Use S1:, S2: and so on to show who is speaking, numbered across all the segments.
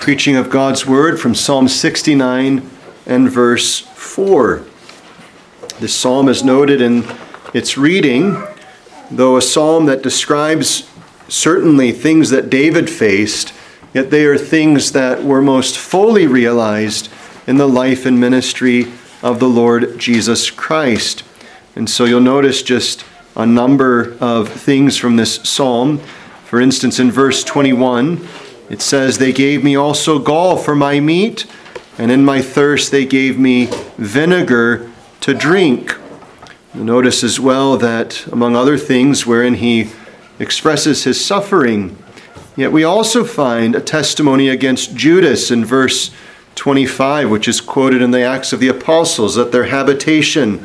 S1: preaching of God's word from Psalm 69 and verse 4. This psalm is noted in its reading, though a psalm that describes certainly things that David faced, yet they are things that were most fully realized in the life and ministry of the Lord Jesus Christ. And so you'll notice just a number of things from this psalm. For instance, in verse 21, it says, They gave me also gall for my meat, and in my thirst they gave me vinegar to drink. Notice as well that, among other things, wherein he expresses his suffering, yet we also find a testimony against Judas in verse 25, which is quoted in the Acts of the Apostles, that their habitation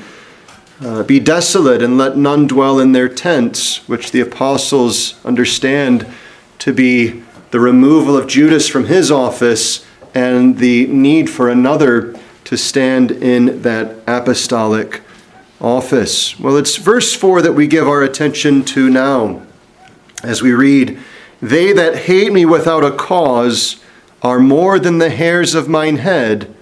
S1: uh, be desolate and let none dwell in their tents, which the apostles understand to be the removal of Judas from his office and the need for another to stand in that apostolic office. Well, it's verse 4 that we give our attention to now as we read, They that hate me without a cause are more than the hairs of mine head.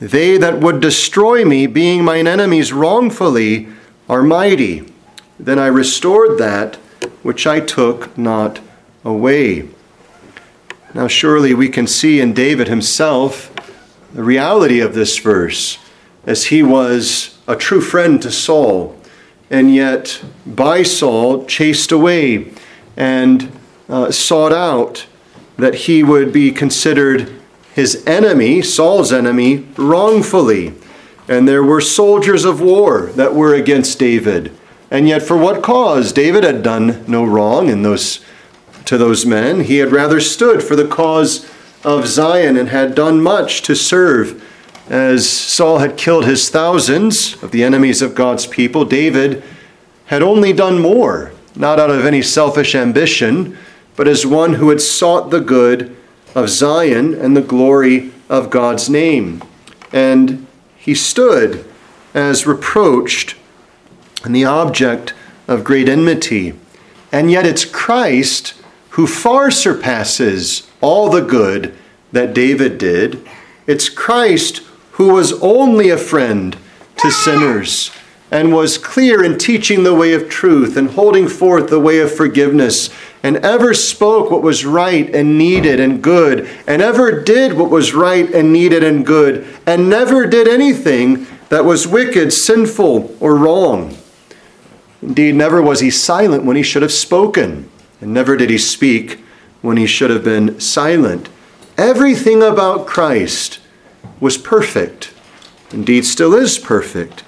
S1: They that would destroy me, being mine enemies wrongfully, are mighty. Then I restored that which I took not away. Now, surely we can see in David himself the reality of this verse, as he was a true friend to Saul, and yet by Saul chased away and uh, sought out that he would be considered his enemy, Saul's enemy, wrongfully. And there were soldiers of war that were against David. And yet, for what cause? David had done no wrong in those to those men. He had rather stood for the cause of Zion and had done much to serve. As Saul had killed his thousands of the enemies of God's people, David had only done more, not out of any selfish ambition, but as one who had sought the good of Zion and the glory of God's name. And he stood as reproached and the object of great enmity. And yet it's Christ who far surpasses all the good that David did. It's Christ who was only a friend to sinners and was clear in teaching the way of truth and holding forth the way of forgiveness and ever spoke what was right and needed and good and ever did what was right and needed and good and never did anything that was wicked, sinful, or wrong. Indeed, never was he silent when he should have spoken and never did he speak when he should have been silent. Everything about Christ was perfect, indeed, still is perfect.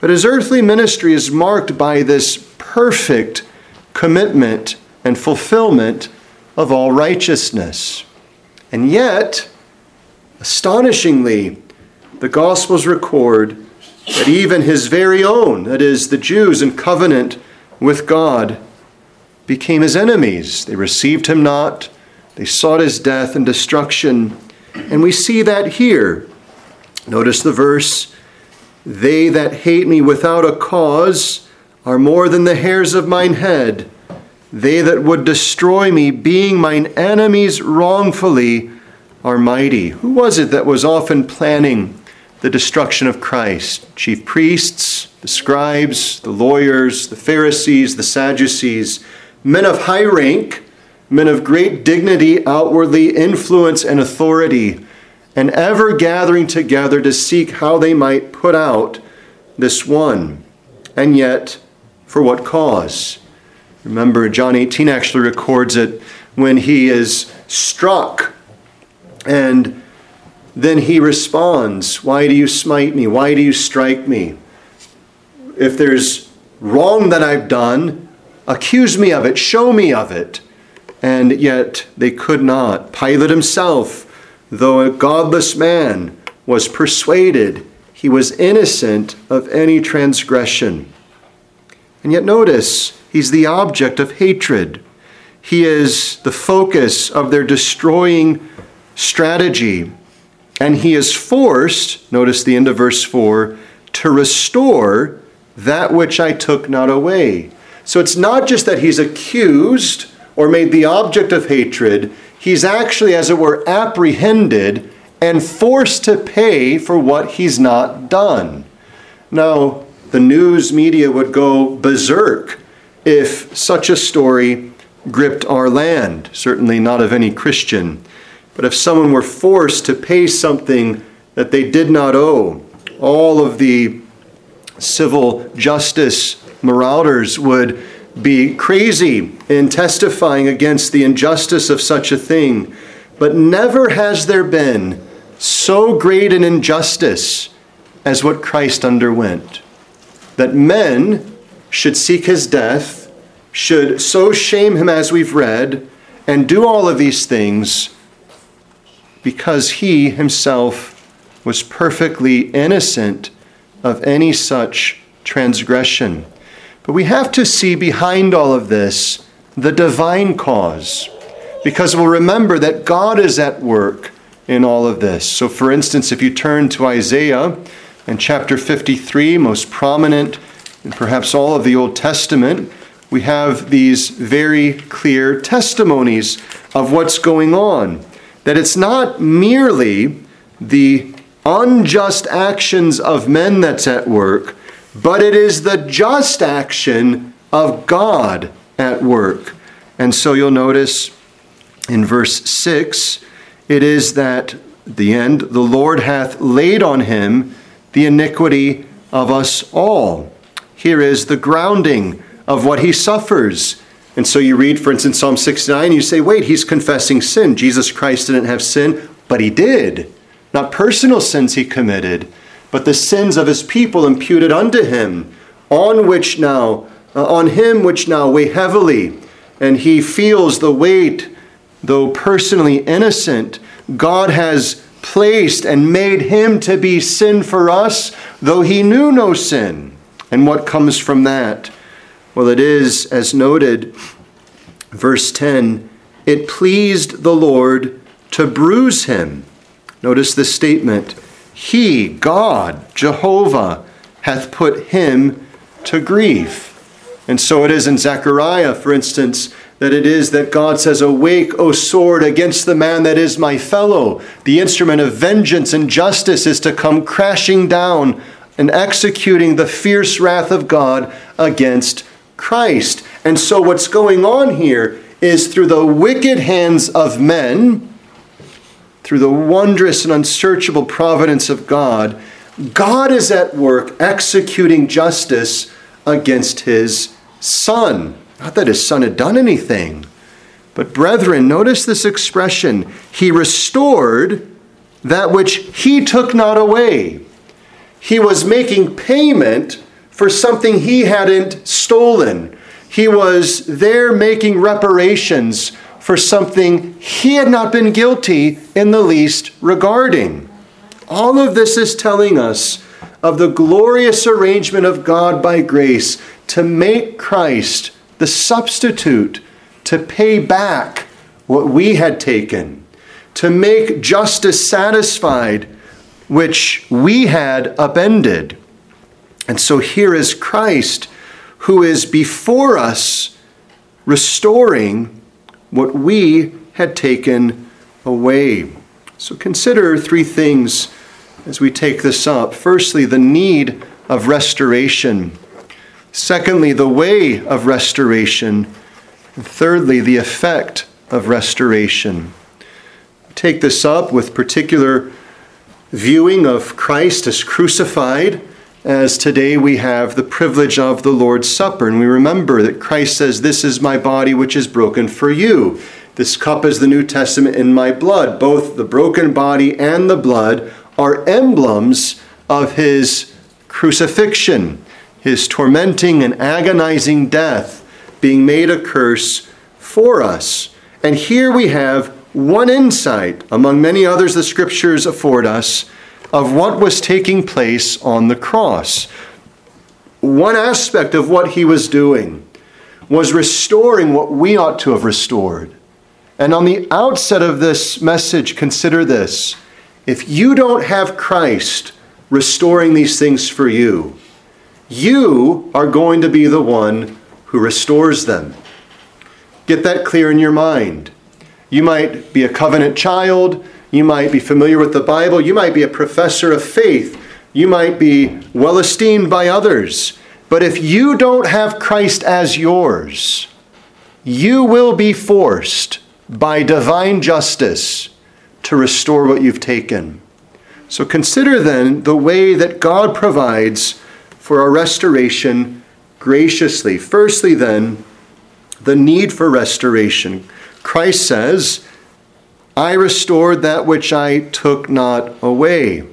S1: But his earthly ministry is marked by this perfect commitment and fulfillment of all righteousness. And yet, astonishingly, the Gospels record that even his very own, that is, the Jews in covenant with God, became his enemies. They received him not, they sought his death and destruction. And we see that here. Notice the verse They that hate me without a cause are more than the hairs of mine head. They that would destroy me, being mine enemies wrongfully, are mighty. Who was it that was often planning the destruction of Christ? Chief priests, the scribes, the lawyers, the Pharisees, the Sadducees men of high rank, men of great dignity, outwardly, influence, and authority, and ever gathering together to seek how they might put out this one. And yet, for what cause? Remember, John 18 actually records it when he is struck and then he responds, Why do you smite me? Why do you strike me? If there's wrong that I've done, Accuse me of it, show me of it. And yet they could not. Pilate himself, though a godless man, was persuaded he was innocent of any transgression. And yet notice, he's the object of hatred. He is the focus of their destroying strategy. And he is forced, notice the end of verse 4, to restore that which I took not away. So it's not just that he's accused or made the object of hatred, he's actually, as it were, apprehended and forced to pay for what he's not done. Now, the news media would go berserk if such a story gripped our land, certainly not of any Christian. But if someone were forced to pay something that they did not owe, all of the civil justice marauders would be crazy in testifying against the injustice of such a thing. But never has there been so great an injustice as what Christ underwent. That men should seek his death, should so shame him as we've read, and do all of these things because he himself was perfectly innocent of any such transgression. But we have to see behind all of this the divine cause, because we'll remember that God is at work in all of this. So, for instance, if you turn to Isaiah in chapter 53, most prominent in perhaps all of the Old Testament, we have these very clear testimonies of what's going on. That it's not merely the unjust actions of men that's at work, but it is the just action of God at work. And so you'll notice in verse 6 it is that the end the Lord hath laid on him the iniquity of us all. Here is the grounding of what he suffers. And so you read, for instance, Psalm 69, you say, wait, he's confessing sin. Jesus Christ didn't have sin, but he did. Not personal sins he committed, but the sins of his people imputed unto him, on which now, uh, on him which now weigh heavily. And he feels the weight though personally innocent, God has placed and made him to be sin for us, though he knew no sin. And what comes from that? Well, it is, as noted, verse 10 it pleased the Lord to bruise him. Notice this statement He, God, Jehovah, hath put him to grief. And so it is in Zechariah, for instance, that it is that God says, Awake, O sword, against the man that is my fellow. The instrument of vengeance and justice is to come crashing down and executing the fierce wrath of God against Christ. And so, what's going on here is through the wicked hands of men, through the wondrous and unsearchable providence of God, God is at work executing justice against his Son. Not that his son had done anything. But, brethren, notice this expression He restored that which he took not away. He was making payment for something he hadn't stolen. He was there making reparations for something he had not been guilty in the least regarding. All of this is telling us of the glorious arrangement of God by grace to make Christ the substitute to pay back what we had taken, to make justice satisfied, which we had upended. And so here is Christ who is before us restoring what we had taken away. So consider three things as we take this up. Firstly, the need of restoration. Secondly, the way of restoration. And thirdly, the effect of restoration. Take this up with particular viewing of Christ as crucified, as today we have the privilege of the Lord's Supper. And we remember that Christ says, This is my body which is broken for you. This cup is the New Testament in my blood. Both the broken body and the blood are emblems of his crucifixion his tormenting and agonizing death being made a curse for us. And here we have one insight, among many others the scriptures afford us, of what was taking place on the cross. One aspect of what he was doing was restoring what we ought to have restored. And on the outset of this message, consider this. If you don't have Christ restoring these things for you, you are going to be the one who restores them. Get that clear in your mind. You might be a covenant child. You might be familiar with the Bible. You might be a professor of faith. You might be well esteemed by others. But if you don't have Christ as yours, you will be forced by divine justice to restore what you've taken. So consider then the way that God provides for our restoration graciously. Firstly, then, the need for restoration. Christ says, I restored that which I took not away. Well,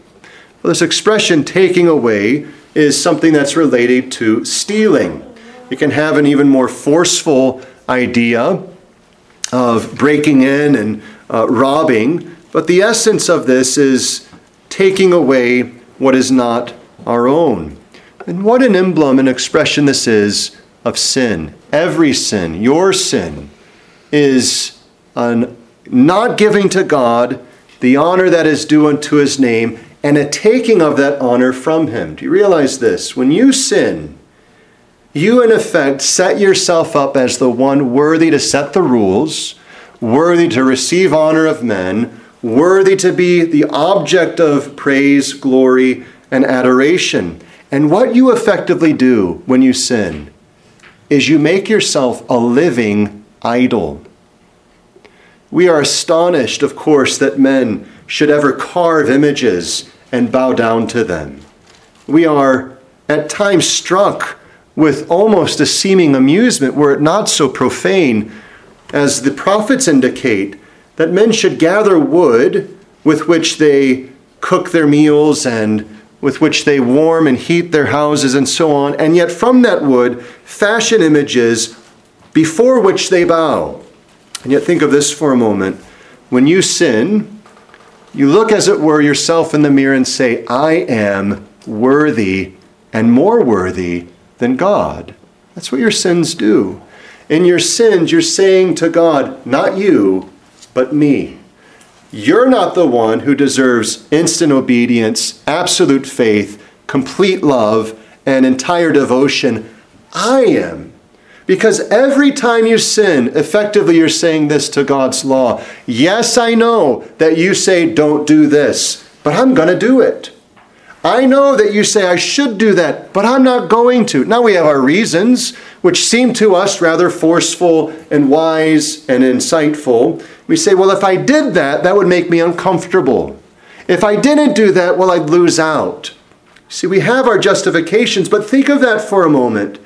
S1: this expression, taking away, is something that's related to stealing. It can have an even more forceful idea of breaking in and uh, robbing, but the essence of this is taking away what is not our own. And what an emblem and expression this is of sin. Every sin, your sin, is an not giving to God the honor that is due unto his name and a taking of that honor from him. Do you realize this? When you sin, you in effect set yourself up as the one worthy to set the rules, worthy to receive honor of men, worthy to be the object of praise, glory, and adoration. And what you effectively do when you sin is you make yourself a living idol. We are astonished, of course, that men should ever carve images and bow down to them. We are at times struck with almost a seeming amusement, were it not so profane, as the prophets indicate, that men should gather wood with which they cook their meals and with which they warm and heat their houses and so on, and yet from that wood fashion images before which they bow. And yet think of this for a moment. When you sin, you look as it were yourself in the mirror and say, I am worthy and more worthy than God. That's what your sins do. In your sins, you're saying to God, not you, but me. You're not the one who deserves instant obedience, absolute faith, complete love, and entire devotion. I am. Because every time you sin, effectively you're saying this to God's law. Yes, I know that you say, don't do this, but I'm going to do it. I know that you say I should do that, but I'm not going to. Now we have our reasons, which seem to us rather forceful and wise and insightful. We say, well, if I did that, that would make me uncomfortable. If I didn't do that, well, I'd lose out. See, we have our justifications, but think of that for a moment.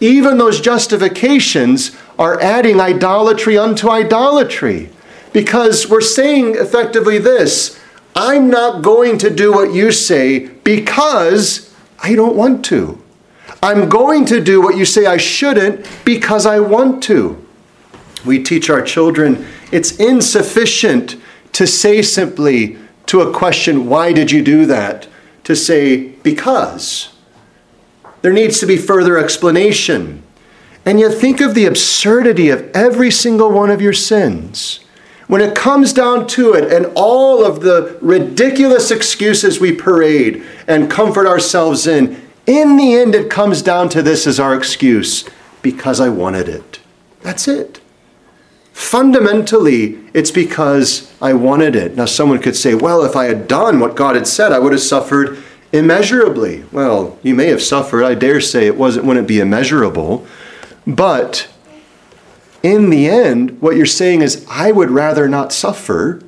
S1: Even those justifications are adding idolatry unto idolatry because we're saying effectively this I'm not going to do what you say because I don't want to. I'm going to do what you say I shouldn't because I want to. We teach our children it's insufficient to say simply to a question, Why did you do that? to say, Because. There needs to be further explanation. And yet, think of the absurdity of every single one of your sins. When it comes down to it, and all of the ridiculous excuses we parade and comfort ourselves in, in the end, it comes down to this as our excuse because I wanted it. That's it. Fundamentally, it's because I wanted it. Now, someone could say, well, if I had done what God had said, I would have suffered immeasurably. Well, you may have suffered. I dare say it wasn't, wouldn't be immeasurable. But in the end, what you're saying is, I would rather not suffer.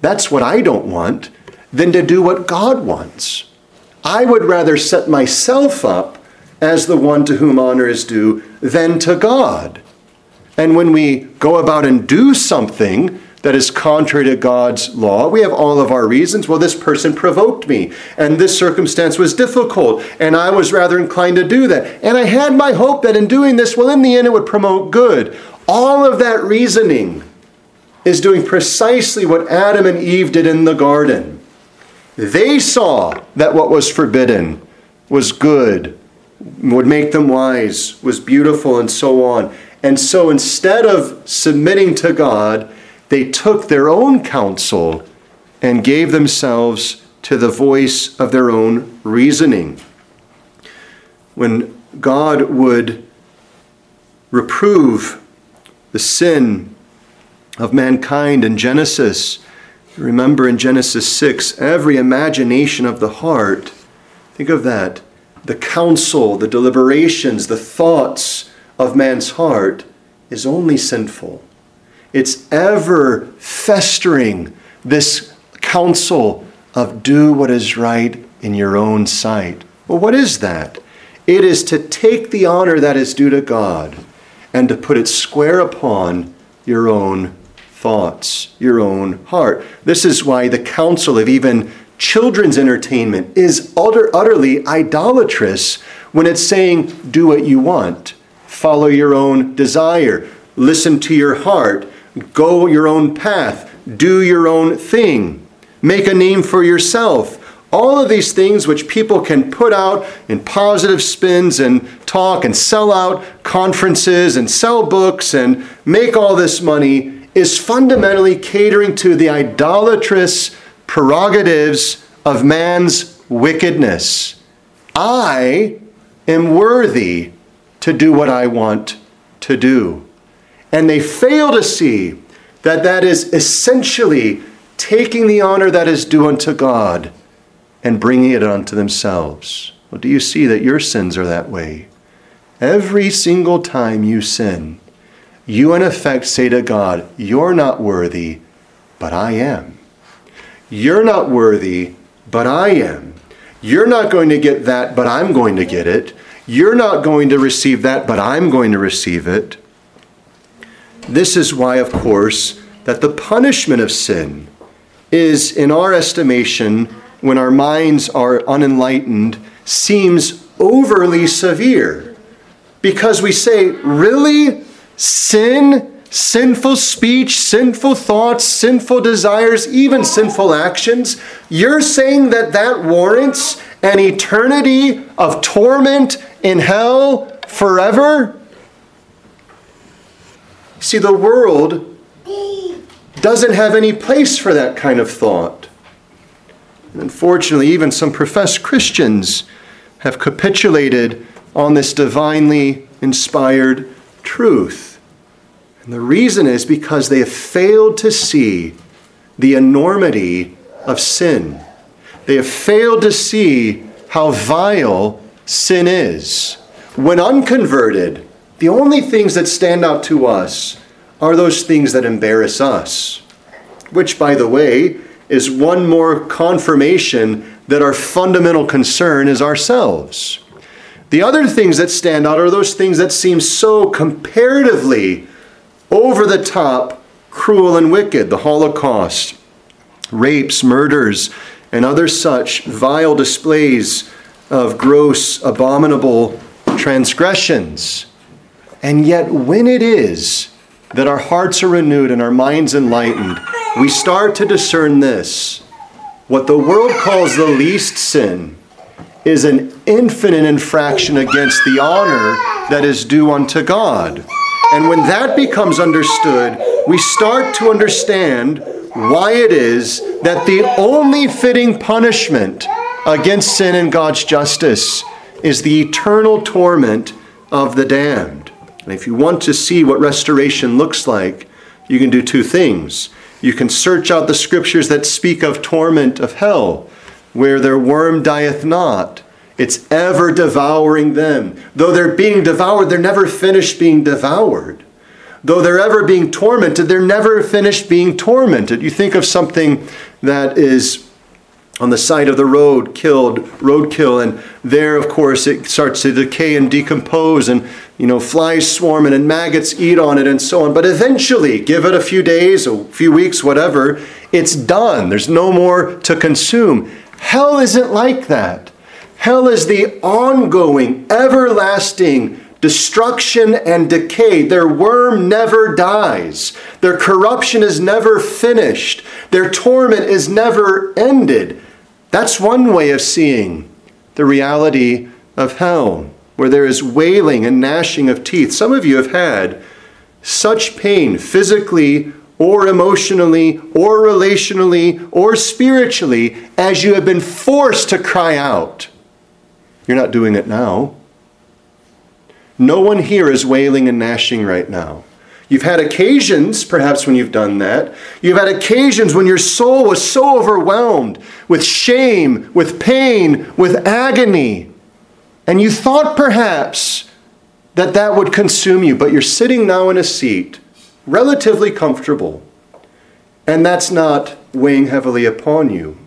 S1: That's what I don't want, than to do what God wants. I would rather set myself up as the one to whom honor is due than to God. And when we go about and do something that is contrary to God's law, we have all of our reasons. Well, this person provoked me, and this circumstance was difficult, and I was rather inclined to do that. And I had my hope that in doing this, well, in the end, it would promote good. All of that reasoning is doing precisely what Adam and Eve did in the garden. They saw that what was forbidden was good, would make them wise, was beautiful, and so on. And so instead of submitting to God, they took their own counsel and gave themselves to the voice of their own reasoning. When God would reprove the sin of mankind in Genesis. Remember in Genesis 6, every imagination of the heart, think of that, the counsel, the deliberations, the thoughts of man's heart is only sinful. It's ever festering this counsel of do what is right in your own sight. Well, what is that? It is to take the honor that is due to God and to put it square upon your own thoughts, your own heart. This is why the counsel of even children's entertainment is utter, utterly idolatrous when it's saying, do what you want, follow your own desire, listen to your heart, go your own path, do your own thing, make a name for yourself. All of these things which people can put out in positive spins and talk and sell out conferences and sell books and make all this money is fundamentally catering to the idolatrous prerogatives of man's wickedness. I am worthy to do what I want to do. And they fail to see that that is essentially taking the honor that is due unto God and bringing it unto themselves. Well, do you see that your sins are that way? Every single time you sin, you in effect say to God, You're not worthy, but I am. You're not worthy, but I am. You're not going to get that, but I'm going to get it. You're not going to receive that, but I'm going to receive it. This is why, of course, that the punishment of sin is, in our estimation, when our minds are unenlightened, seems overly severe. Because we say, really? Sin, sinful speech, sinful thoughts, sinful desires, even sinful actions, you're saying that that warrants an eternity of torment in hell forever? See, the world doesn't have any place for that kind of thought. And unfortunately, even some professed Christians have capitulated on this divinely inspired truth. And the reason is because they have failed to see the enormity of sin. They have failed to see how vile sin is. When unconverted, the only things that stand out to us are those things that embarrass us. Which, by the way, is one more confirmation that our fundamental concern is ourselves. The other things that stand out are those things that seem so comparatively over the top, cruel, and wicked the Holocaust, rapes, murders, and other such vile displays of gross, abominable transgressions. And yet, when it is that our hearts are renewed and our minds enlightened, we start to discern this. What the world calls the least sin is an infinite infraction against the honor that is due unto God. And when that becomes understood, we start to understand why it is that the only fitting punishment against sin and God's justice is the eternal torment of the damned. And if you want to see what restoration looks like, you can do two things. You can search out the scriptures that speak of torment of hell where their worm dieth not. It's ever devouring them. Though they're being devoured, they're never finished being devoured. Though they're ever being tormented, they're never finished being tormented. You think of something that is on the side of the road, killed, roadkill, and there, of course, it starts to decay and decompose, and you know, flies swarming and maggots eat on it and so on. But eventually, give it a few days, a few weeks, whatever, it's done. There's no more to consume. Hell isn't like that. Hell is the ongoing, everlasting destruction and decay. Their worm never dies. Their corruption is never finished. Their torment is never ended. That's one way of seeing the reality of hell, where there is wailing and gnashing of teeth. Some of you have had such pain physically or emotionally or relationally or spiritually as you have been forced to cry out. You're not doing it now. No one here is wailing and gnashing right now. You've had occasions, perhaps, when you've done that. You've had occasions when your soul was so overwhelmed with shame, with pain, with agony. And you thought perhaps that that would consume you, but you're sitting now in a seat, relatively comfortable, and that's not weighing heavily upon you.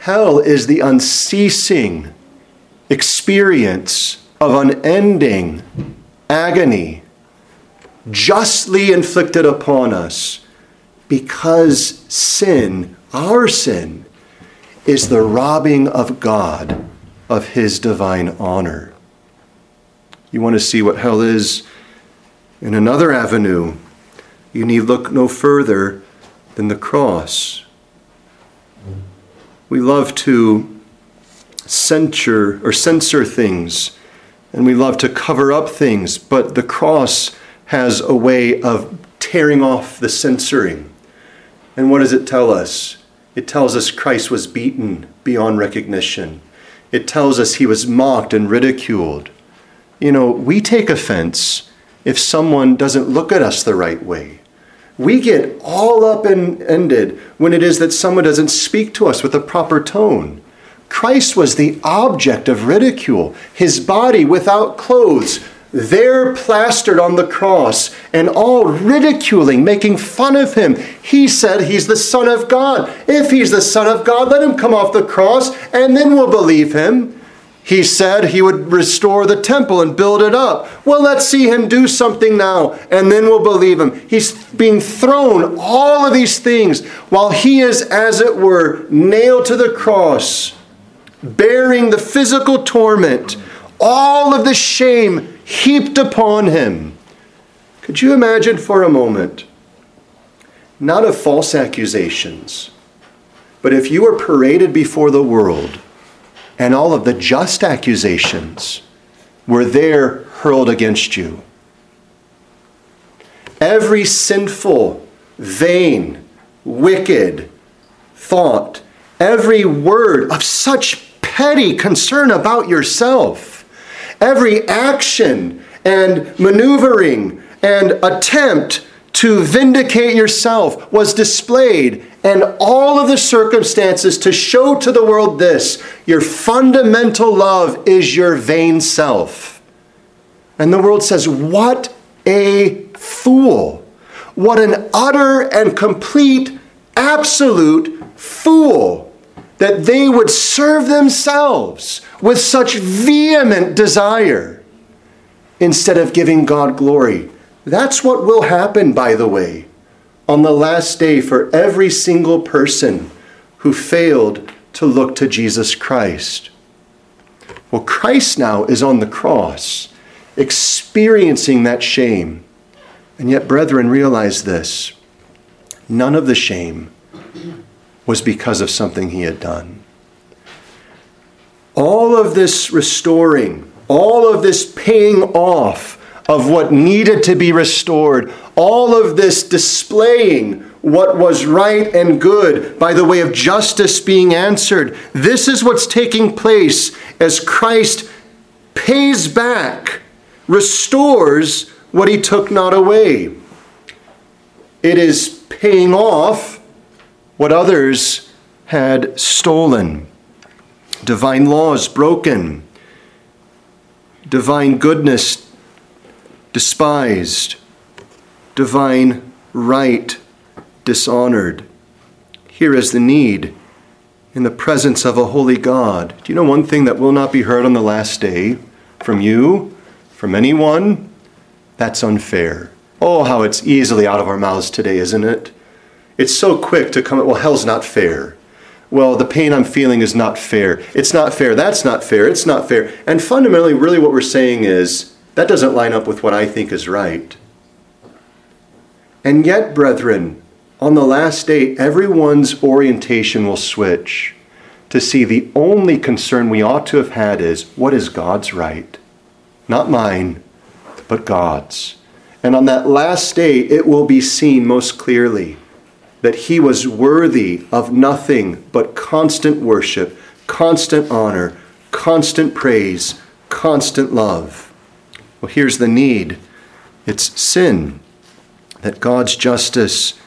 S1: Hell is the unceasing experience of unending agony, justly inflicted upon us because sin, our sin, is the robbing of God of his divine honor. You want to see what hell is in another avenue, you need look no further than the cross. We love to censure or censor things, and we love to cover up things, but the cross has a way of tearing off the censoring. And what does it tell us? It tells us Christ was beaten beyond recognition. It tells us he was mocked and ridiculed. You know, we take offense if someone doesn't look at us the right way. We get all up and ended when it is that someone doesn't speak to us with a proper tone. Christ was the object of ridicule, his body without clothes, there plastered on the cross, and all ridiculing, making fun of him. He said he's the Son of God. If he's the Son of God, let him come off the cross, and then we'll believe him. He said he would restore the temple and build it up. Well, let's see him do something now, and then we'll believe him. He's being thrown all of these things while he is, as it were, nailed to the cross, bearing the physical torment, all of the shame heaped upon him. Could you imagine for a moment, not of false accusations, but if you were paraded before the world and all of the just accusations were there hurled against you? Every sinful, vain, wicked thought, every word of such petty concern about yourself, every action and maneuvering and attempt to vindicate yourself was displayed, and all of the circumstances to show to the world this your fundamental love is your vain self. And the world says, What a fool! What an utter and complete, absolute fool that they would serve themselves with such vehement desire instead of giving God glory. That's what will happen, by the way, on the last day for every single person who failed to look to Jesus Christ. Well, Christ now is on the cross, experiencing that shame. And yet, brethren, realize this none of the shame was because of something he had done all of this restoring, all of this paying off of what needed to be restored, all of this displaying what was right and good by the way of justice being answered. This is what's taking place as Christ pays back, restores what he took not away. It is paying off what others had stolen divine laws broken, divine goodness despised, divine right dishonored. Here is the need in the presence of a holy God. Do you know one thing that will not be heard on the last day from you, from anyone? That's unfair. Oh, how it's easily out of our mouths today, isn't it? It's so quick to come, well, hell's not fair well, the pain I'm feeling is not fair. It's not fair. That's not fair. It's not fair. And fundamentally, really, what we're saying is that doesn't line up with what I think is right. And yet, brethren, on the last day, everyone's orientation will switch to see the only concern we ought to have had is what is God's right? Not mine, but God's. And on that last day, it will be seen most clearly that he was worthy of nothing but constant worship, constant honor, constant praise, constant love. Well, here's the need It's sin that God's justice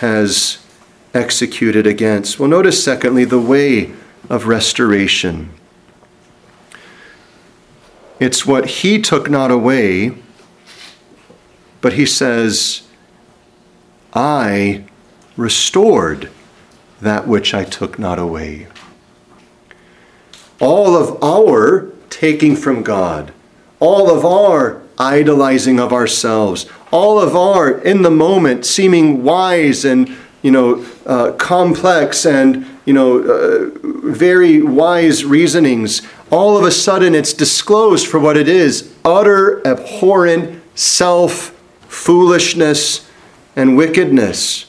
S1: has executed against. Well, notice, secondly, the way of restoration. It's what he took not away, but he says, I restored that which I took not away. All of our taking from God, all of our idolizing of ourselves, all of our in the moment seeming wise and you know uh, complex and you know uh, very wise reasonings, all of a sudden it's disclosed for what it is: utter abhorrent self foolishness and wickedness.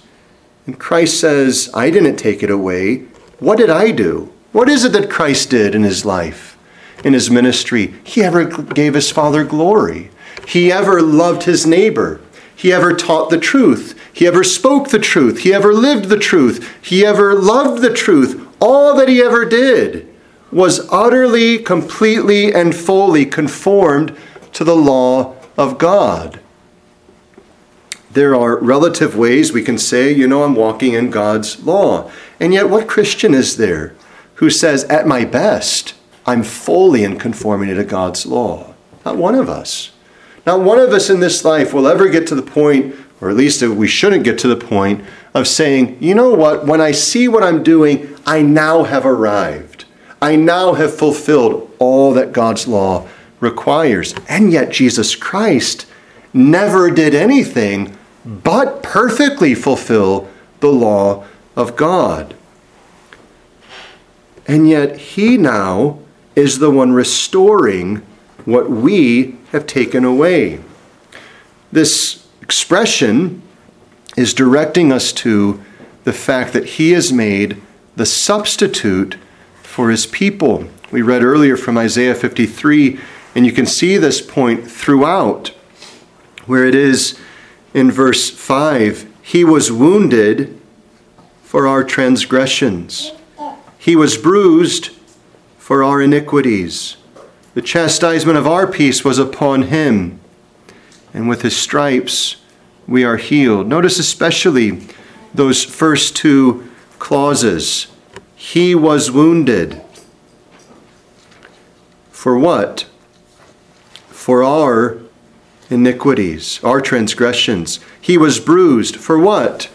S1: And Christ says, I didn't take it away. What did I do? What is it that Christ did in his life, in his ministry? He ever gave his Father glory. He ever loved his neighbor. He ever taught the truth. He ever spoke the truth. He ever lived the truth. He ever loved the truth. All that he ever did was utterly, completely, and fully conformed to the law of God. There are relative ways we can say, you know, I'm walking in God's law. And yet, what Christian is there who says, at my best, I'm fully in conformity to God's law? Not one of us. Not one of us in this life will ever get to the point, or at least we shouldn't get to the point, of saying, you know what, when I see what I'm doing, I now have arrived. I now have fulfilled all that God's law requires. And yet, Jesus Christ never did anything but perfectly fulfill the law of God. And yet, He now is the one restoring what we have taken away. This expression is directing us to the fact that He has made the substitute for His people. We read earlier from Isaiah 53, and you can see this point throughout, where it is in verse 5 He was wounded for our transgressions, He was bruised for our iniquities. The chastisement of our peace was upon Him, and with His stripes we are healed. Notice especially those first two clauses. He was wounded. For what? For our iniquities, our transgressions. He was bruised for what?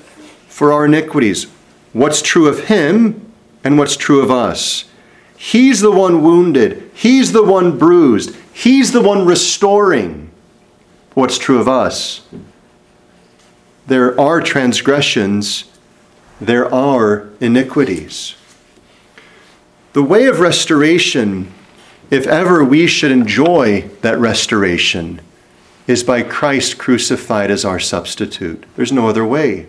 S1: For our iniquities. What's true of him and what's true of us? He's the one wounded. He's the one bruised. He's the one restoring. What's true of us? There are transgressions, there are iniquities. The way of restoration, if ever we should enjoy that restoration, is by Christ crucified as our substitute. There's no other way.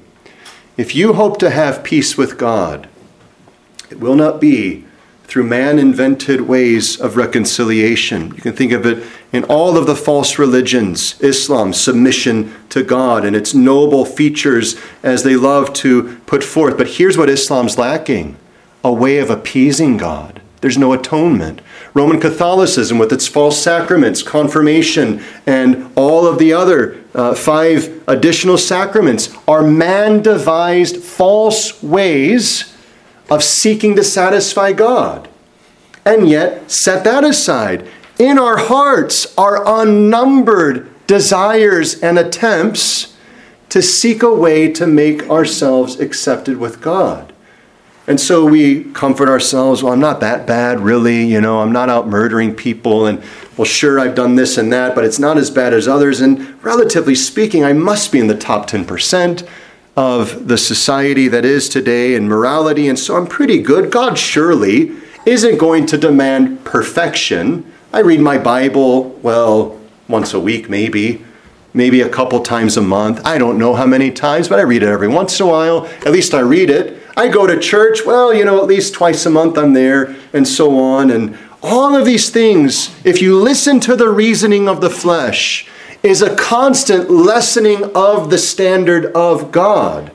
S1: If you hope to have peace with God, it will not be through man invented ways of reconciliation. You can think of it in all of the false religions Islam, submission to God, and its noble features as they love to put forth. But here's what Islam's lacking a way of appeasing God. There's no atonement. Roman Catholicism, with its false sacraments, confirmation, and all of the other uh, five additional sacraments, are man devised false ways of seeking to satisfy God. And yet, set that aside. In our hearts are unnumbered desires and attempts to seek a way to make ourselves accepted with God. And so we comfort ourselves, well, I'm not that bad, really. You know, I'm not out murdering people. And, well, sure, I've done this and that, but it's not as bad as others. And relatively speaking, I must be in the top 10% of the society that is today in morality. And so I'm pretty good. God surely isn't going to demand perfection. I read my Bible, well, once a week, maybe maybe a couple times a month. I don't know how many times, but I read it every once in a while. At least I read it. I go to church, well, you know, at least twice a month I'm there, and so on. And all of these things, if you listen to the reasoning of the flesh, is a constant lessening of the standard of God.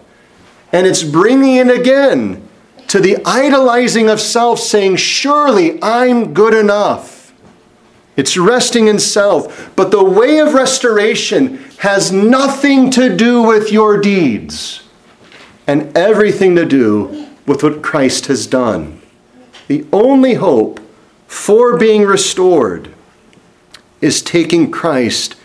S1: And it's bringing it again to the idolizing of self, saying, Surely I'm good enough. It's resting in self. But the way of restoration has nothing to do with your deeds and everything to do with what Christ has done. The only hope for being restored is taking Christ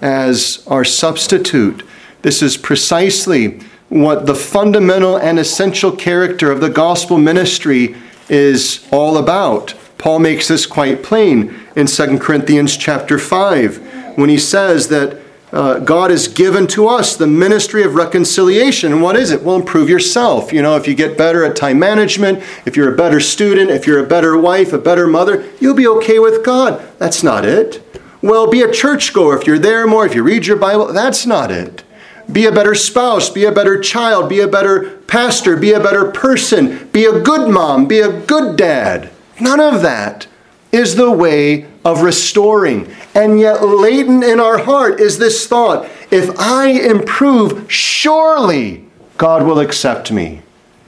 S1: as our substitute. This is precisely what the fundamental and essential character of the gospel ministry is all about. Paul makes this quite plain in 2 Corinthians chapter 5 when he says that uh, God has given to us the ministry of reconciliation. And what is it? Well, improve yourself. You know, if you get better at time management, if you're a better student, if you're a better wife, a better mother, you'll be okay with God. That's not it. Well, be a churchgoer if you're there more, if you read your Bible. That's not it. Be a better spouse, be a better child, be a better pastor, be a better person, be a good mom, be a good dad. None of that is the way of restoring. And yet, latent in our heart is this thought if I improve, surely God will accept me.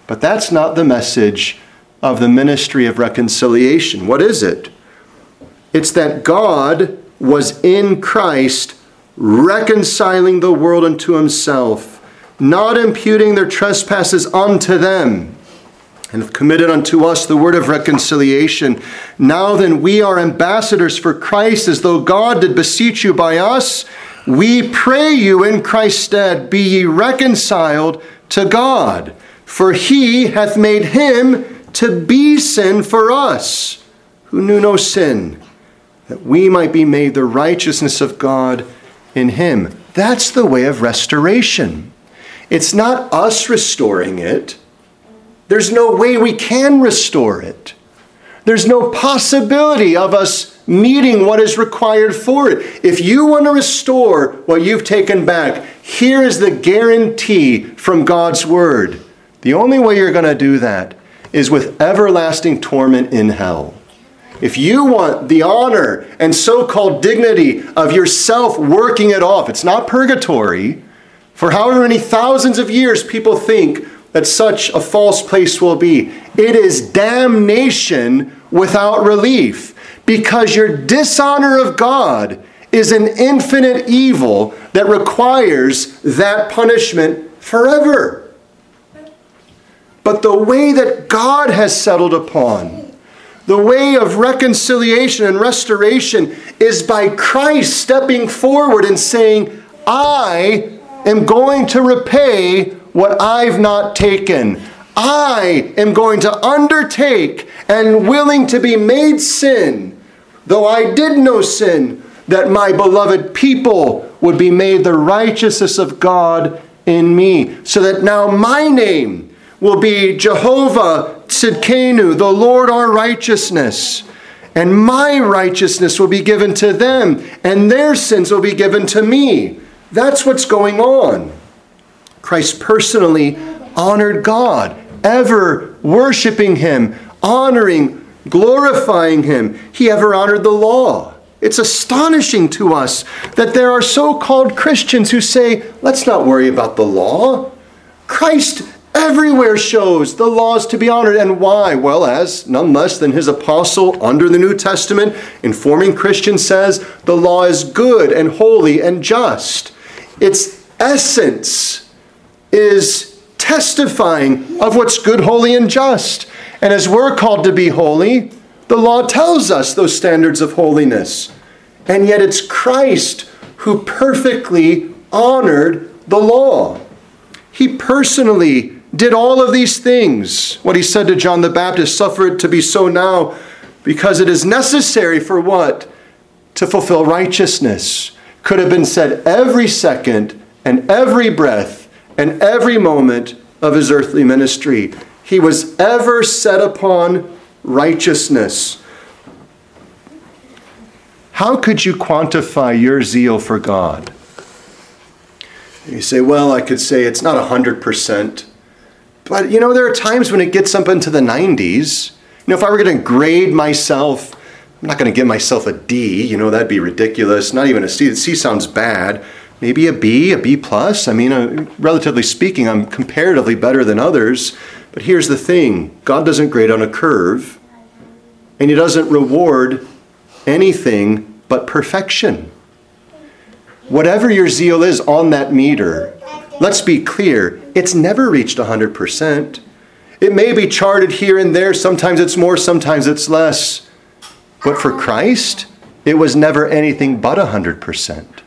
S1: But that's not the message of the ministry of reconciliation. What is it? It's that God was in Christ reconciling the world unto himself, not imputing their trespasses unto them, and have committed unto us the word of reconciliation. Now then, we are ambassadors for Christ, as though God did beseech you by us. We pray you in Christ's stead, be ye reconciled to God. For he hath made him to be sin for us, who knew no sin, that we might be made the righteousness of God in Him. That's the way of restoration. It's not us restoring it. There's no way we can restore it. There's no possibility of us meeting what is required for it. If you want to restore what you've taken back, here is the guarantee from God's Word. The only way you're going to do that is with everlasting torment in hell. If you want the honor and so called dignity of yourself working it off, it's not purgatory. For however many thousands of years people think that such a false place will be, it is damnation without relief because your dishonor of God is an infinite evil that requires that punishment forever. But the way that God has settled upon, the way of reconciliation and restoration is by Christ stepping forward and saying, I am going to repay what I've not taken. I am going to undertake and willing to be made sin, though I did no sin, that my beloved people would be made the righteousness of God in me, so that now my name will be Jehovah Tsidkenu, the Lord our righteousness. And my righteousness will be given to them, and their sins will be given to me. That's what's going on. Christ personally honored God, ever worshiping Him, honoring, glorifying Him. He ever honored the law. It's astonishing to us that there are so called Christians who say, let's not worry about the law. Christ everywhere shows the laws to be honored. And why? Well, as none less than his apostle under the New Testament, informing Christians, says the law is good and holy and just. Its essence is testifying of what's good, holy, and just. And as we're called to be holy, the law tells us those standards of holiness. And yet it's Christ who perfectly honored the law. He personally did all of these things. What he said to John the Baptist, suffer it to be so now, because it is necessary for what? To fulfill righteousness. Could have been said every second and every breath and every moment of his earthly ministry. He was ever set upon righteousness. How could you quantify your zeal for God? You say, well, I could say it's not 100%. But you know, there are times when it gets up into the 90s. You know, if I were going to grade myself, I'm not going to give myself a D. You know, that'd be ridiculous. Not even a C. The C sounds bad. Maybe a B, a B plus. I mean, uh, relatively speaking, I'm comparatively better than others. But here's the thing: God doesn't grade on a curve, and He doesn't reward anything but perfection. Whatever your zeal is on that meter, let's be clear, it's never reached 100%. It may be charted here and there, sometimes it's more, sometimes it's less. But for Christ, it was never anything but 100%.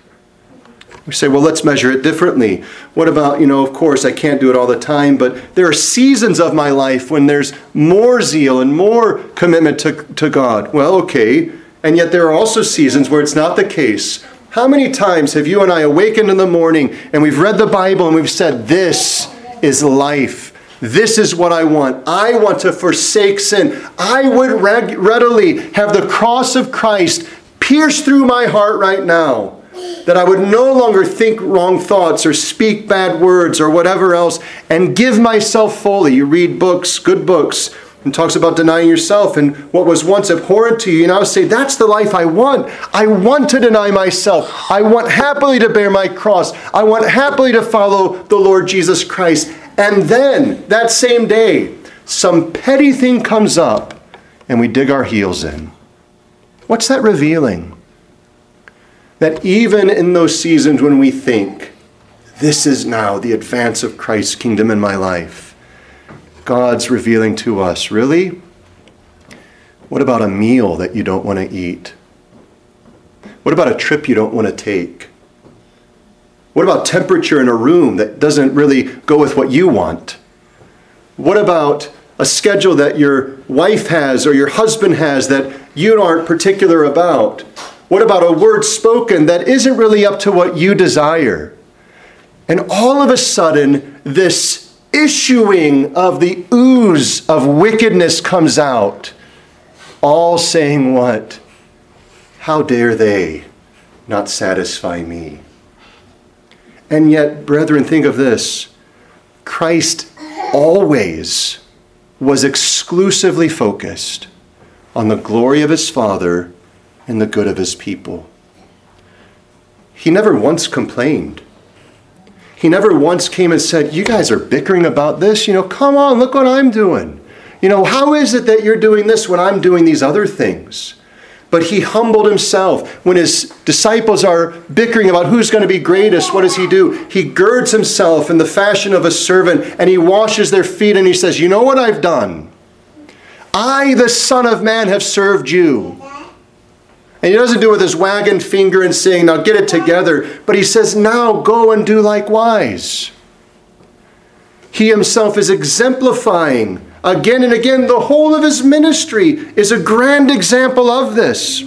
S1: We say, well, let's measure it differently. What about, you know, of course, I can't do it all the time, but there are seasons of my life when there's more zeal and more commitment to, to God. Well, okay. And yet there are also seasons where it's not the case. How many times have you and I awakened in the morning and we've read the Bible and we've said, This is life? This is what I want. I want to forsake sin. I would readily have the cross of Christ pierce through my heart right now. That I would no longer think wrong thoughts or speak bad words or whatever else and give myself fully. You read books, good books, and talks about denying yourself and what was once abhorrent to you. You now say, That's the life I want. I want to deny myself. I want happily to bear my cross. I want happily to follow the Lord Jesus Christ. And then, that same day, some petty thing comes up and we dig our heels in. What's that revealing? That even in those seasons when we think, this is now the advance of Christ's kingdom in my life, God's revealing to us, really? What about a meal that you don't want to eat? What about a trip you don't want to take? What about temperature in a room that doesn't really go with what you want? What about a schedule that your wife has or your husband has that you aren't particular about? What about a word spoken that isn't really up to what you desire? And all of a sudden, this issuing of the ooze of wickedness comes out, all saying, What? How dare they not satisfy me? And yet, brethren, think of this Christ always was exclusively focused on the glory of his Father and the good of his people. He never once complained. He never once came and said, You guys are bickering about this. You know, come on, look what I'm doing. You know, how is it that you're doing this when I'm doing these other things? But he humbled himself. When his disciples are bickering about who's going to be greatest, what does he do? He girds himself in the fashion of a servant and he washes their feet and he says, You know what I've done? I, the Son of Man, have served you. And he doesn't do it with his wagging finger and saying, Now get it together. But he says, Now go and do likewise. He himself is exemplifying again and again. The whole of his ministry is a grand example of this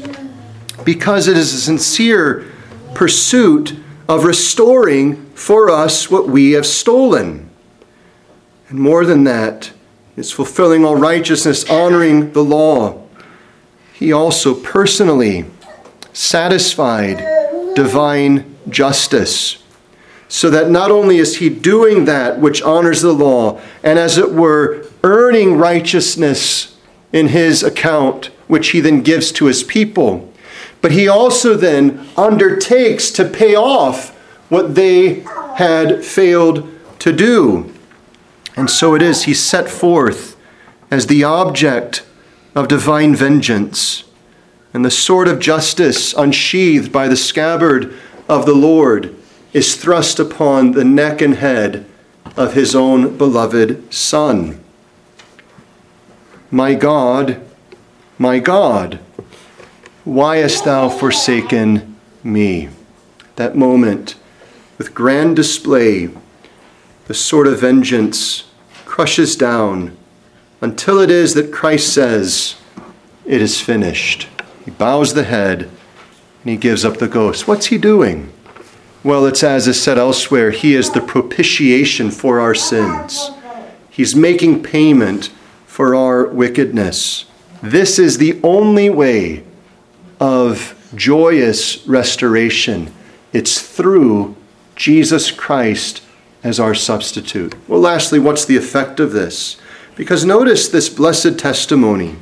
S1: because it is a sincere pursuit of restoring for us what we have stolen. And more than that, it's fulfilling all righteousness, honoring the law. He also personally satisfied divine justice so that not only is he doing that which honors the law, and as it were, earning righteousness in his account, which he then gives to his people, but he also then undertakes to pay off what they had failed to do. And so it is, he's set forth as the object of divine vengeance and the sword of justice unsheathed by the scabbard of the Lord is thrust upon the neck and head of his own beloved Son. My God, my God, why hast thou forsaken me? That moment, with grand display, the sword of vengeance crushes down until it is that Christ says, It is finished. He bows the head and he gives up the ghost. What's he doing? Well, it's as is said elsewhere, He is the propitiation for our sins. He's making payment for our wickedness. This is the only way of joyous restoration. It's through Jesus Christ as our substitute. Well, lastly, what's the effect of this? Because notice this blessed testimony.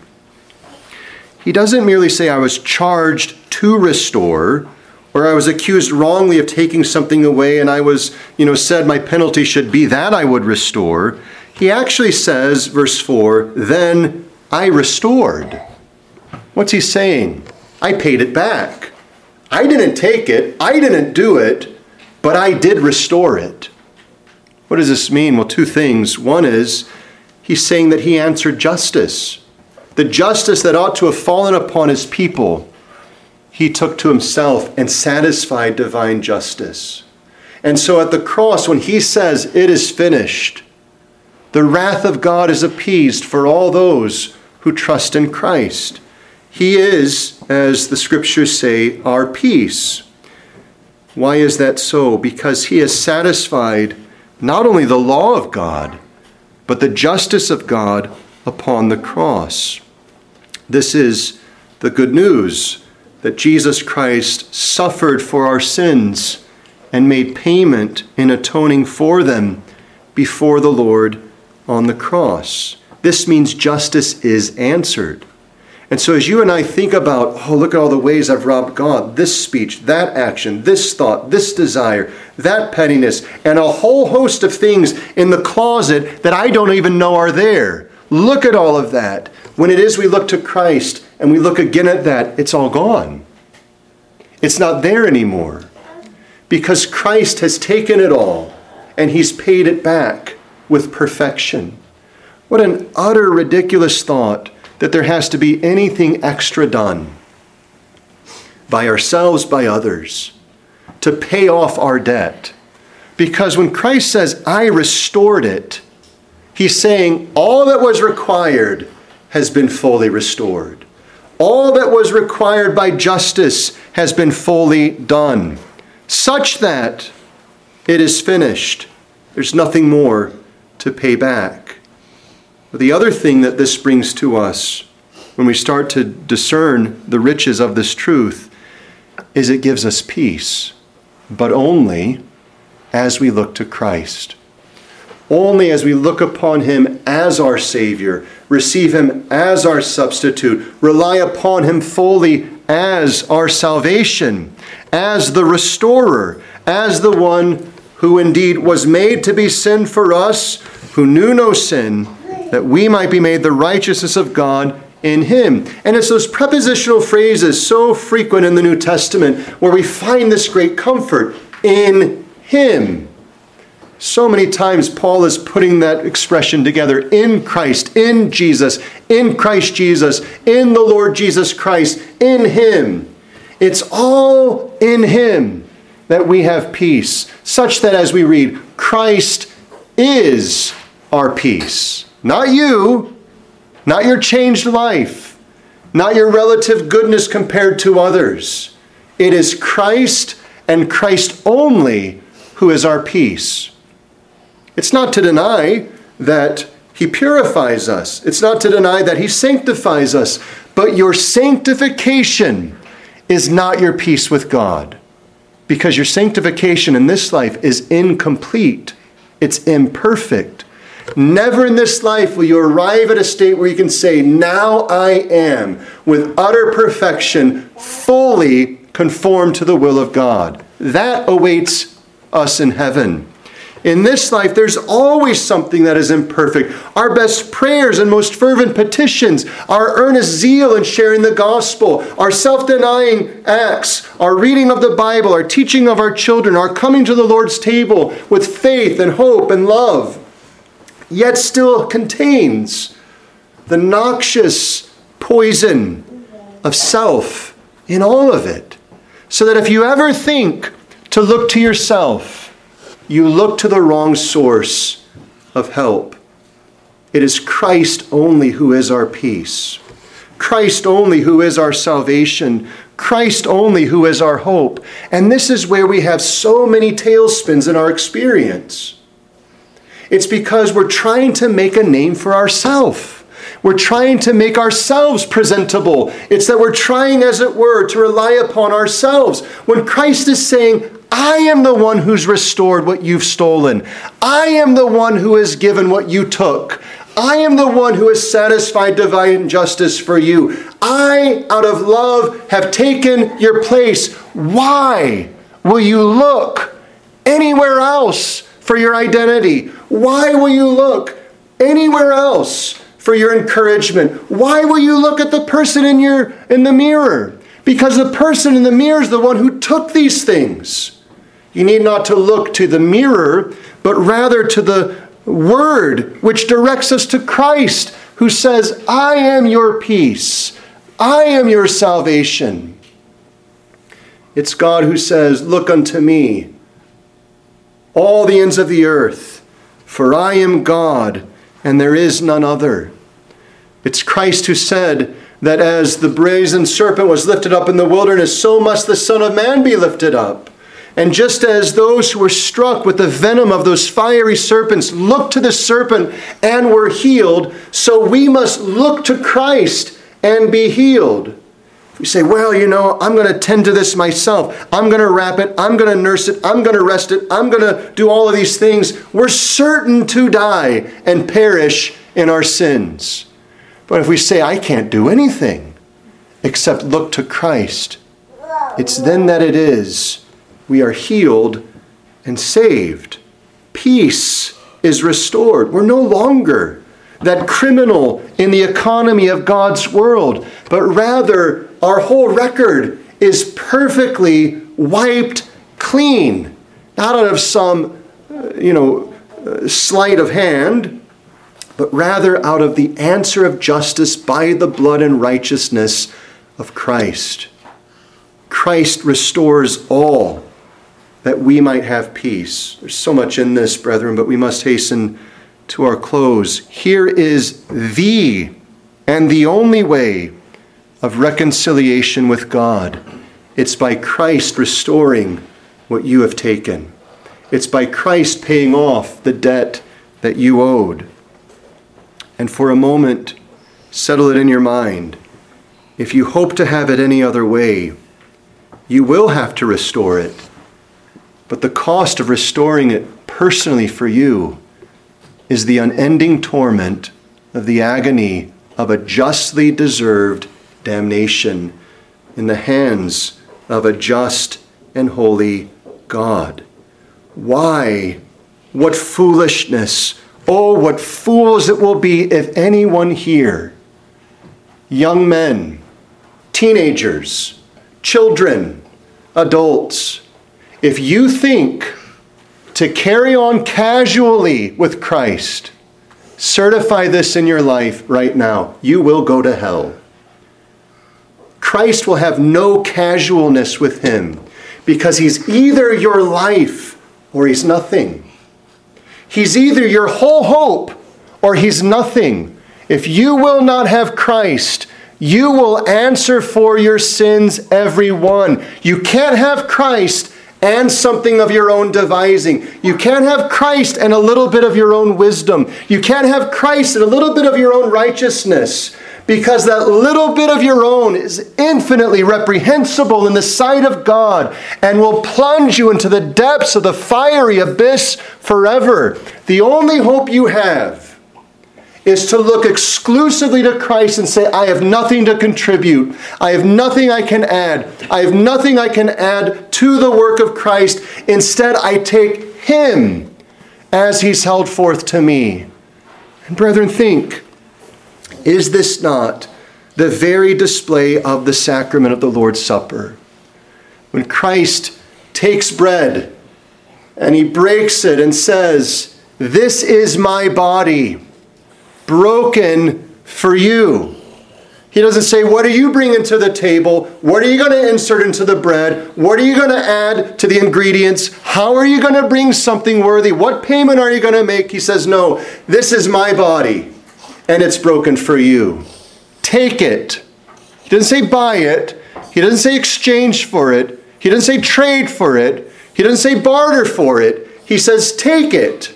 S1: He doesn't merely say, I was charged to restore or I was accused wrongly of taking something away and I was, you know, said my penalty should be that I would restore. He actually says, verse 4, then I restored. What's he saying? I paid it back. I didn't take it, I didn't do it, but I did restore it. What does this mean? Well, two things. One is he's saying that he answered justice. The justice that ought to have fallen upon his people, he took to himself and satisfied divine justice. And so at the cross, when he says, It is finished, the wrath of God is appeased for all those who trust in Christ. He is, as the scriptures say, our peace. Why is that so? Because he has satisfied not only the law of God, but the justice of God upon the cross. This is the good news that Jesus Christ suffered for our sins and made payment in atoning for them before the Lord on the cross. This means justice is answered. And so, as you and I think about, oh, look at all the ways I've robbed God this speech, that action, this thought, this desire, that pettiness, and a whole host of things in the closet that I don't even know are there. Look at all of that. When it is we look to Christ and we look again at that, it's all gone. It's not there anymore. Because Christ has taken it all and he's paid it back with perfection. What an utter ridiculous thought that there has to be anything extra done by ourselves, by others, to pay off our debt. Because when Christ says, I restored it, he's saying all that was required has been fully restored. All that was required by justice has been fully done, such that it is finished. There's nothing more to pay back. But the other thing that this brings to us when we start to discern the riches of this truth is it gives us peace, but only as we look to Christ. Only as we look upon Him as our Savior, receive Him as our substitute, rely upon Him fully as our salvation, as the restorer, as the one who indeed was made to be sin for us, who knew no sin that we might be made the righteousness of God in him. And it's those prepositional phrases so frequent in the New Testament where we find this great comfort in him. So many times Paul is putting that expression together in Christ, in Jesus, in Christ Jesus, in the Lord Jesus Christ, in him. It's all in him that we have peace, such that as we read, Christ is our peace. Not you, not your changed life, not your relative goodness compared to others. It is Christ and Christ only who is our peace. It's not to deny that He purifies us, it's not to deny that He sanctifies us, but your sanctification is not your peace with God. Because your sanctification in this life is incomplete, it's imperfect. Never in this life will you arrive at a state where you can say, Now I am, with utter perfection, fully conformed to the will of God. That awaits us in heaven. In this life, there's always something that is imperfect. Our best prayers and most fervent petitions, our earnest zeal in sharing the gospel, our self denying acts, our reading of the Bible, our teaching of our children, our coming to the Lord's table with faith and hope and love yet still contains the noxious poison of self in all of it. So that if you ever think to look to yourself, you look to the wrong source of help. It is Christ only who is our peace. Christ only who is our salvation. Christ only who is our hope. And this is where we have so many tailspins in our experience. It's because we're trying to make a name for ourselves. We're trying to make ourselves presentable. It's that we're trying, as it were, to rely upon ourselves. When Christ is saying, I am the one who's restored what you've stolen, I am the one who has given what you took. I am the one who has satisfied divine justice for you. I, out of love, have taken your place. Why will you look anywhere else for your identity? Why will you look anywhere else for your encouragement? Why will you look at the person in your in the mirror? Because the person in the mirror is the one who took these things. You need not to look to the mirror, but rather to the word which directs us to Christ, who says, I am your peace, I am your salvation. It's God who says, Look unto me, all the ends of the earth, for I am God, and there is none other. It's Christ who said that as the brazen serpent was lifted up in the wilderness, so must the Son of Man be lifted up. And just as those who were struck with the venom of those fiery serpents looked to the serpent and were healed, so we must look to Christ and be healed. You say, well, you know, I'm going to tend to this myself. I'm going to wrap it. I'm going to nurse it. I'm going to rest it. I'm going to do all of these things. We're certain to die and perish in our sins. But if we say, I can't do anything except look to Christ, it's then that it is we are healed and saved. Peace is restored. We're no longer that criminal in the economy of God's world, but rather our whole record is perfectly wiped clean, not out of some, uh, you know, uh, sleight of hand, but rather out of the answer of justice by the blood and righteousness of Christ. Christ restores all that we might have peace. There's so much in this, brethren, but we must hasten to our close. Here is the and the only way of reconciliation with God. It's by Christ restoring what you have taken. It's by Christ paying off the debt that you owed. And for a moment, settle it in your mind. If you hope to have it any other way, you will have to restore it. But the cost of restoring it personally for you is the unending torment of the agony of a justly deserved damnation in the hands of a just and holy God. Why? What foolishness! Oh, what fools it will be if anyone here, young men, teenagers, children, adults, if you think to carry on casually with Christ, certify this in your life right now. You will go to hell. Christ will have no casualness with him because he's either your life or he's nothing. He's either your whole hope or he's nothing. If you will not have Christ, you will answer for your sins, every one. You can't have Christ and something of your own devising. You can't have Christ and a little bit of your own wisdom. You can't have Christ and a little bit of your own righteousness because that little bit of your own is infinitely reprehensible in the sight of God and will plunge you into the depths of the fiery abyss forever. The only hope you have is to look exclusively to Christ and say, I have nothing to contribute. I have nothing I can add. I have nothing I can add to the work of Christ. Instead, I take Him as He's held forth to me. And brethren, think is this not the very display of the sacrament of the Lord's Supper? When Christ takes bread and He breaks it and says, This is my body broken for you. He doesn't say, What are you bringing to the table? What are you going to insert into the bread? What are you going to add to the ingredients? How are you going to bring something worthy? What payment are you going to make? He says, No, this is my body, and it's broken for you. Take it. He doesn't say buy it, he doesn't say exchange for it, he doesn't say trade for it, he doesn't say barter for it. He says, Take it.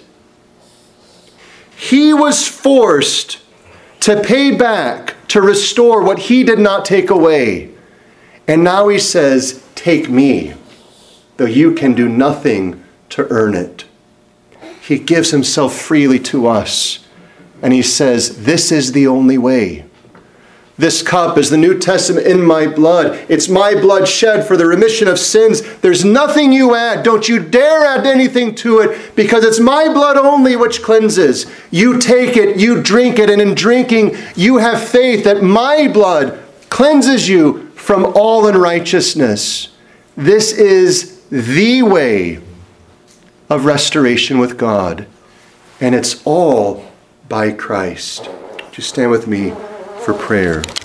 S1: He was forced to pay back, to restore what he did not take away. And now he says, Take me, though you can do nothing to earn it. He gives himself freely to us. And he says, This is the only way. This cup is the New Testament in my blood. It's my blood shed for the remission of sins. There's nothing you add. Don't you dare add anything to it because it's my blood only which cleanses. You take it, you drink it, and in drinking, you have faith that my blood cleanses you from all unrighteousness. This is the way of restoration with God, and it's all by Christ. Just stand with me for prayer.